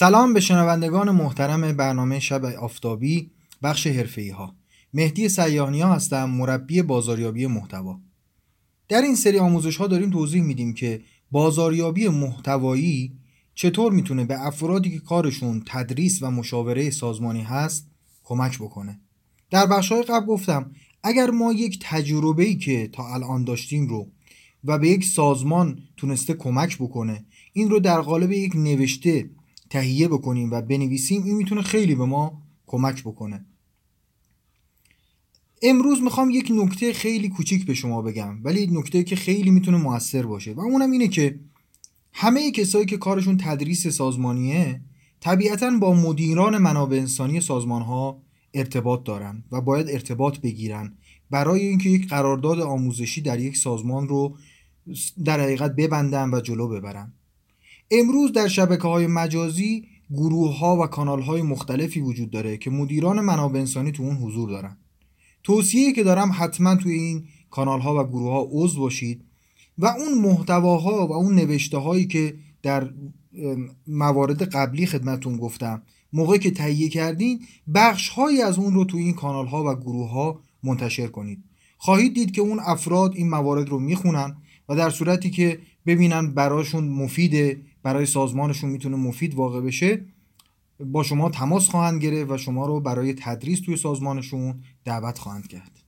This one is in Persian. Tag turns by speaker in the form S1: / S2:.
S1: سلام به شنوندگان محترم برنامه شب آفتابی بخش حرفه‌ای ها مهدی سیاهنی ها هستم مربی بازاریابی محتوا. در این سری آموزش ها داریم توضیح میدیم که بازاریابی محتوایی چطور می‌تونه به افرادی که کارشون تدریس و مشاوره سازمانی هست کمک بکنه. در بخش های قبل گفتم اگر ما یک تجربه ای که تا الان داشتیم رو و به یک سازمان تونسته کمک بکنه این رو در قالب یک نوشته تهیه بکنیم و بنویسیم این می‌تونه خیلی به ما کمک بکنه. امروز می‌خوام یک نکته خیلی کوچیک به شما بگم ولی نکته که خیلی می‌تونه موثر باشه و اونم اینه که همه کسایی که کارشون تدریس سازمانیه طبیعتا با مدیران منابع انسانی سازمان ها ارتباط دارن و باید ارتباط بگیرن برای اینکه یک قرارداد آموزشی در یک سازمان رو در حقیقت ببندن و جلو ببرن. امروز در شبکه های مجازی گروه ها و کانال های مختلفی وجود داره که مدیران منابع انسانی تو اون حضور دارن. توصیه که دارم حتما توی این کانال ها و گروه ها عضو باشید و اون محتواها و اون نوشته هایی که در موارد قبلی خدمتون گفتم موقعی که تهیه کردین بخش هایی از اون رو توی این کانال ها و گروه ها منتشر کنید. خواهید دید که اون افراد این موارد رو می‌خونن و در صورتی که ببینن براشون مفیده برای سازمانشون می‌تونه مفید واقع بشه با شما تماس خواهند گرفت و شما رو برای تدریس توی سازمانشون دعوت خواهند کرد.